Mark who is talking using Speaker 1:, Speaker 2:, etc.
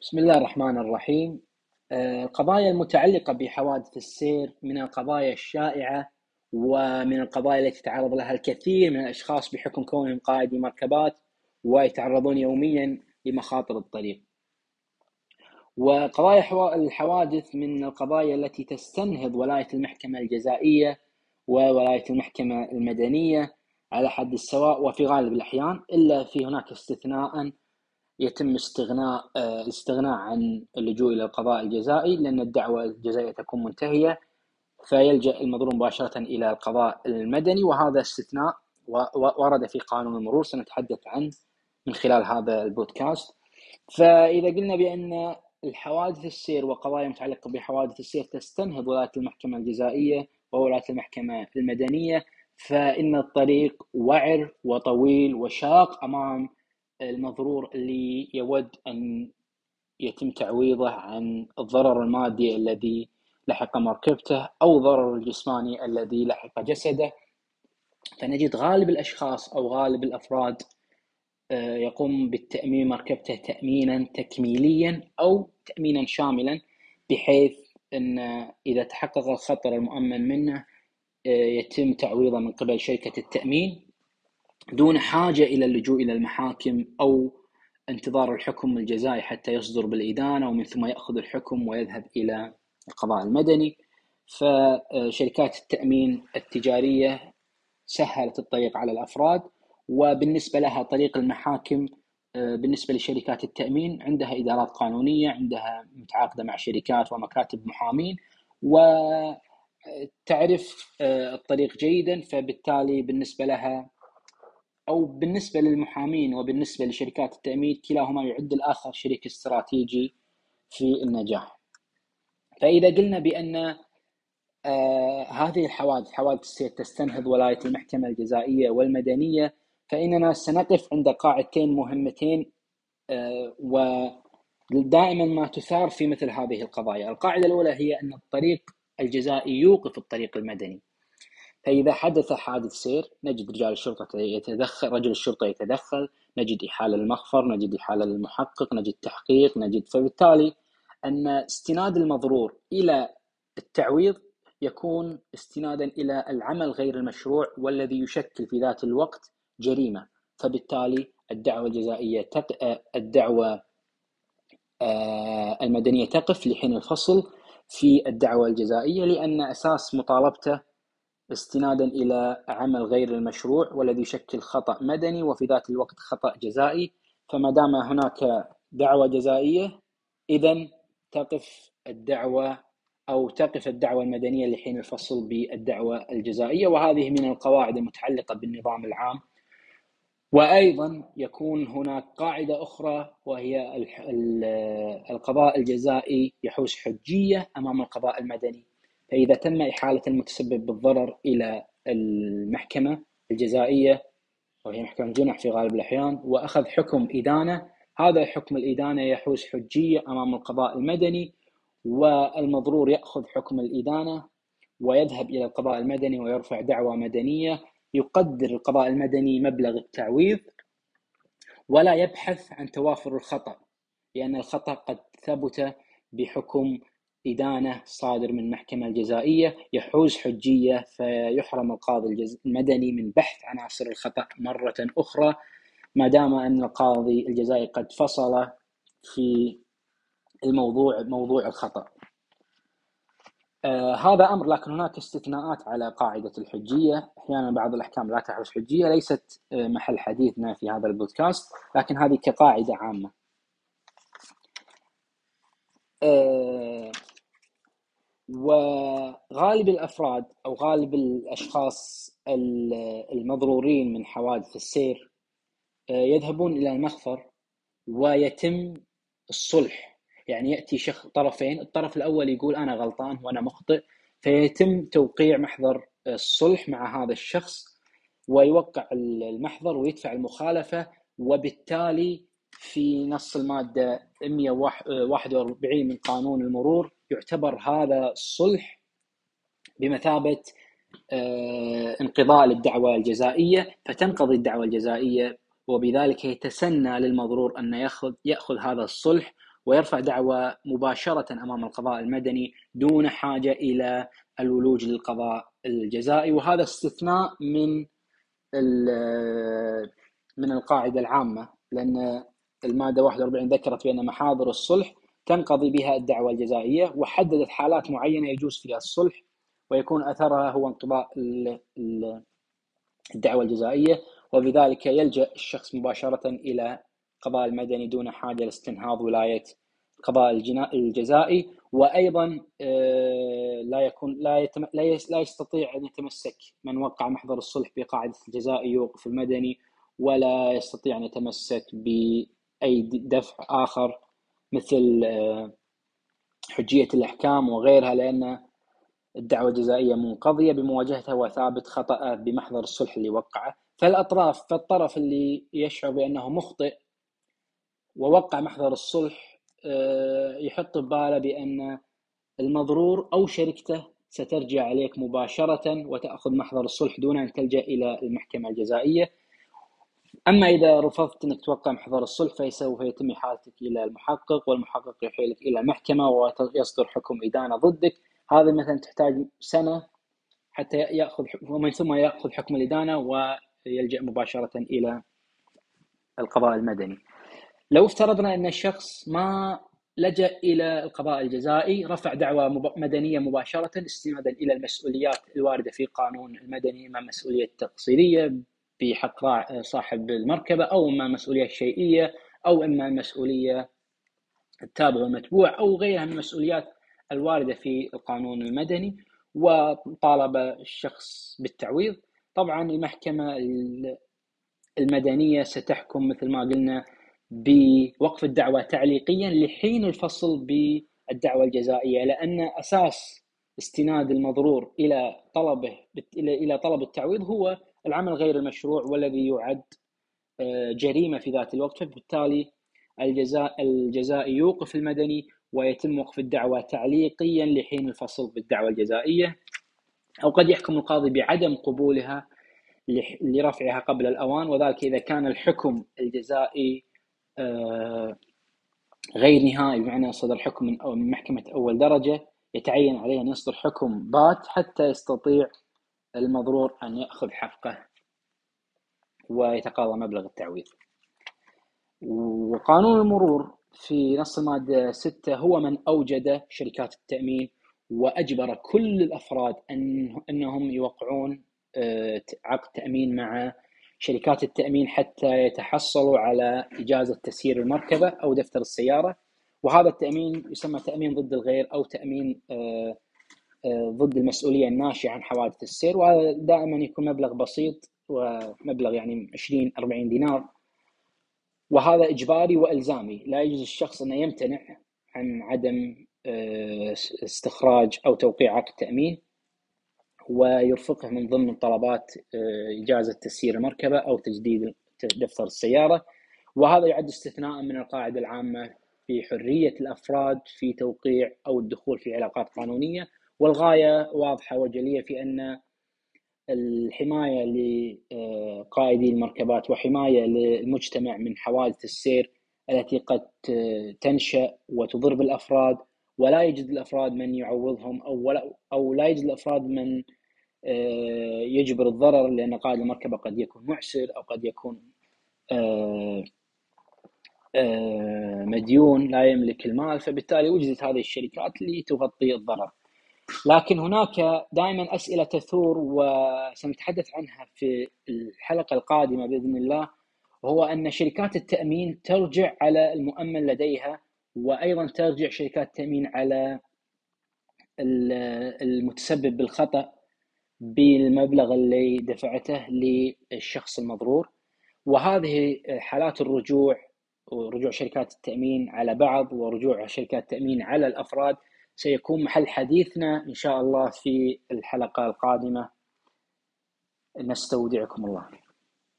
Speaker 1: بسم الله الرحمن الرحيم. آه، القضايا المتعلقة بحوادث السير من القضايا الشائعة ومن القضايا التي يتعرض لها الكثير من الأشخاص بحكم كونهم قائدي مركبات ويتعرضون يوميا لمخاطر الطريق. وقضايا الحوادث من القضايا التي تستنهض ولاية المحكمة الجزائية وولاية المحكمة المدنية على حد السواء وفي غالب الأحيان إلا في هناك استثناء يتم استغناء آه، الاستغناء عن اللجوء إلى القضاء الجزائي لأن الدعوة الجزائية تكون منتهية فيلجأ المظلوم مباشرة إلى القضاء المدني وهذا استثناء ورد في قانون المرور سنتحدث عنه من خلال هذا البودكاست. فإذا قلنا بأن الحوادث السير وقضايا متعلقة بحوادث السير تستنهض ولاية المحكمة الجزائية وولاية المحكمة المدنية فإن الطريق وعر وطويل وشاق أمام المضرور اللي يود أن يتم تعويضه عن الضرر المادي الذي لحق مركبته أو ضرر الجسماني الذي لحق جسده. فنجد غالب الأشخاص أو غالب الأفراد آه، يقوم بالتأمين مركبته تأمينا تكميليا أو تأمينا شاملا بحيث أن إذا تحقق الخطر المؤمن منه آه، يتم تعويضه من قبل شركة التأمين. دون حاجة إلى اللجوء إلى المحاكم أو انتظار الحكم الجزائي حتى يصدر بالإدانة ومن ثم يأخذ الحكم ويذهب إلى القضاء المدني. فشركات التأمين التجارية سهلت الطريق على الأفراد وبالنسبة لها طريق المحاكم بالنسبة لشركات التأمين عندها إدارات قانونية عندها متعاقدة مع شركات ومكاتب محامين وتعرف الطريق جيدا فبالتالي بالنسبة لها أو بالنسبة للمحامين وبالنسبة لشركات التأمين كلاهما يعد الآخر شريك استراتيجي في النجاح. فإذا قلنا بأن آه هذه الحوادث حوادث السير تستنهض ولاية المحكمة الجزائية والمدنية فإننا سنقف عند قاعدتين مهمتين آه ودائما ما تثار في مثل هذه القضايا، القاعدة الأولى هي أن الطريق الجزائي يوقف الطريق المدني. فإذا حدث حادث سير نجد رجال الشرطة يتدخل رجل الشرطة يتدخل نجد إحالة للمخفر نجد إحالة للمحقق نجد تحقيق نجد فبالتالي أن استناد المضرور إلى التعويض يكون استنادا إلى العمل غير المشروع والذي يشكل في ذات الوقت جريمة. فبالتالي الدعوة الجزائية تق... الدعوة آه، المدنية تقف لحين الفصل في الدعوة الجزائية لأن أساس مطالبته استنادا إلى عمل غير المشروع والذي يشكل خطأ مدني وفي ذات الوقت خطأ جزائي. فما دام هناك دعوة جزائية إذا تقف الدعوة أو تقف الدعوة المدنية لحين الفصل بالدعوة الجزائية. وهذه من القواعد المتعلقة بالنظام العام. وأيضا يكون هناك قاعدة أخرى وهي القضاء الجزائي يحوز حجية أمام القضاء المدني. فإذا تم إحالة المتسبب بالضرر إلى المحكمة الجزائية وهي محكمة جنح في غالب الأحيان وأخذ حكم إدانة هذا حكم الإدانة يحوز حجية أمام القضاء المدني والمضرور يأخذ حكم الإدانة ويذهب إلى القضاء المدني ويرفع دعوى مدنية يقدر القضاء المدني مبلغ التعويض ولا يبحث عن توافر الخطأ لأن الخطأ قد ثبت بحكم إدانة صادر من المحكمة الجزائية يحوز حجية فيحرم القاضي المدني من بحث عناصر الخطأ مرة أخرى. ما دام أن القاضي الجزائي قد فصل في الموضوع موضوع الخطأ. آه هذا أمر لكن هناك استثناءات على قاعدة الحجية، أحيانا بعض الأحكام لا تحوز حجية ليست آه محل حديثنا في هذا البودكاست، لكن هذه كقاعدة عامة. آه وغالب الأفراد أو غالب الأشخاص المضرورين من حوادث السير آه، يذهبون إلى المخفر ويتم الصلح. يعني يأتي شخص طرفين الطرف الأول يقول أنا غلطان وأنا مخطئ فيتم توقيع محضر الصلح مع هذا الشخص ويوقع المحضر ويدفع المخالفة وبالتالي في نص المادة 141 من قانون المرور يعتبر هذا الصلح بمثابة آه، انقضاء للدعوة الجزائية فتنقضي الدعوة الجزائية وبذلك يتسنى للمضرور أن ياخذ يأخذ هذا الصلح ويرفع دعوى مباشرة أمام القضاء المدني دون حاجة إلى الولوج للقضاء الجزائي. وهذا استثناء من من القاعدة العامة لأن المادة 41 ذكرت بأن محاضر الصلح تنقضي بها الدعوة الجزائية وحددت حالات معينة يجوز فيها الصلح ويكون أثرها هو انقضاء الدعوة الجزائية وبذلك يلجأ الشخص مباشرة إلى القضاء المدني دون حاجة لاستنهاض ولاية القضاء الجزائي وأيضا آه، لا يكون لا يتم لا يستطيع أن يتمسك من وقع محضر الصلح بقاعدة الجزائي يوقف المدني ولا يستطيع أن يتمسك باي دفع آخر مثل آه، حجية الأحكام وغيرها لأن الدعوة الجزائية منقضية بمواجهتها وثابت خطأ بمحضر الصلح اللي وقعه فالأطراف فالطرف اللي يشعر بأنه مخطئ ووقع محضر الصلح آه، يحط بباله بأن المضرور أو شركته سترجع عليك مباشرة وتأخذ محضر الصلح دون أن تلجأ إلى المحكمة الجزائية. أما إذا رفضت إنك توقع محضر الصلح فسوف يتم إحالتك إلى المحقق والمحقق يحيلك إلى المحكمه ويصدر حكم إدانة ضدك. هذا مثلا تحتاج سنة حتى يأخذ ومن ثم يأخذ حكم الإدانة ويلجأ مباشرة إلى القضاء المدني. لو افترضنا إن الشخص ما لجأ إلى القضاء الجزائي رفع دعوى مدنية مباشرة استنادا إلى المسؤوليات الواردة في قانون المدني إما مسؤولية تقصيرية بحق صاحب المركبة أو إما مسؤولية شيئية أو إما مسؤولية التابع والمتبوع أو غيرها من المسؤوليات الواردة في القانون المدني. وطالب الشخص بالتعويض. طبعا المحكمة المدنية ستحكم مثل ما قلنا بوقف الدعوة تعليقيا لحين الفصل بالدعوة الجزائية لأن أساس استناد المضرور إلى طلبه إلى طلب التعويض هو العمل غير المشروع والذي يعد آه، جريمة في ذات الوقت فبالتالي الجزاء الجزائي يوقف المدني ويتم وقف الدعوة تعليقيا لحين الفصل بالدعوة الجزائية. أو قد يحكم القاضي بعدم قبولها لرفعها قبل الأوان وذلك إذا كان الحكم الجزائي آه، غير نهائي بمعنى صدر حكم من محكمة أول درجة يتعين عليه أن يصدر حكم بات حتى يستطيع المضرور أن يأخذ حقه ويتقاضى مبلغ التعويض. وقانون المرور في نص المادة 6 هو من أوجد شركات التأمين وأجبر كل الأفراد أن أنهم يوقعون آه، عقد تأمين مع شركات التأمين حتى يتحصلوا على إجازة تسيير المركبة أو دفتر السيارة. وهذا التأمين يسمى تأمين ضد الغير أو تأمين آه، ضد المسؤولية الناشئة عن حوادث السير وهذا دائما يكون مبلغ بسيط ومبلغ يعني 20 40 دينار. وهذا إجباري وإلزامي. لا يجوز الشخص أنه يمتنع عن عدم آه، استخراج أو توقيع عقد تأمين ويرفقه من ضمن طلبات آه، إجازة تسيير المركبة أو تجديد دفتر السيارة. وهذا يعد استثناء من القاعدة العامة في حرية الأفراد في توقيع أو الدخول في علاقات قانونية. والغاية واضحة وجلية في أن الحماية لقائدي المركبات وحماية للمجتمع من حوادث السير التي قد تنشأ وتضر بالأفراد ولا يجد الأفراد من يعوضهم ولا أو لا يجد الأفراد من آه، يجبر الضرر لأن قائد المركبة قد يكون معسر أو قد يكون آه، آه، مديون لا يملك المال فبالتالي وجدت هذه الشركات لتغطي الضرر. لكن هناك دائما أسئلة تثور وسنتحدث عنها في الحلقة القادمة بإذن الله. وهو أن شركات التأمين ترجع على المؤمن لديها وأيضا ترجع شركات التأمين على المتسبب بالخطأ بالمبلغ اللي دفعته للشخص المضرور. وهذه حالات الرجوع ورجوع شركات التأمين على بعض ورجوع شركات التأمين على الأفراد سيكون محل حديثنا إن شاء الله في الحلقة القادمة. نستودعكم الله.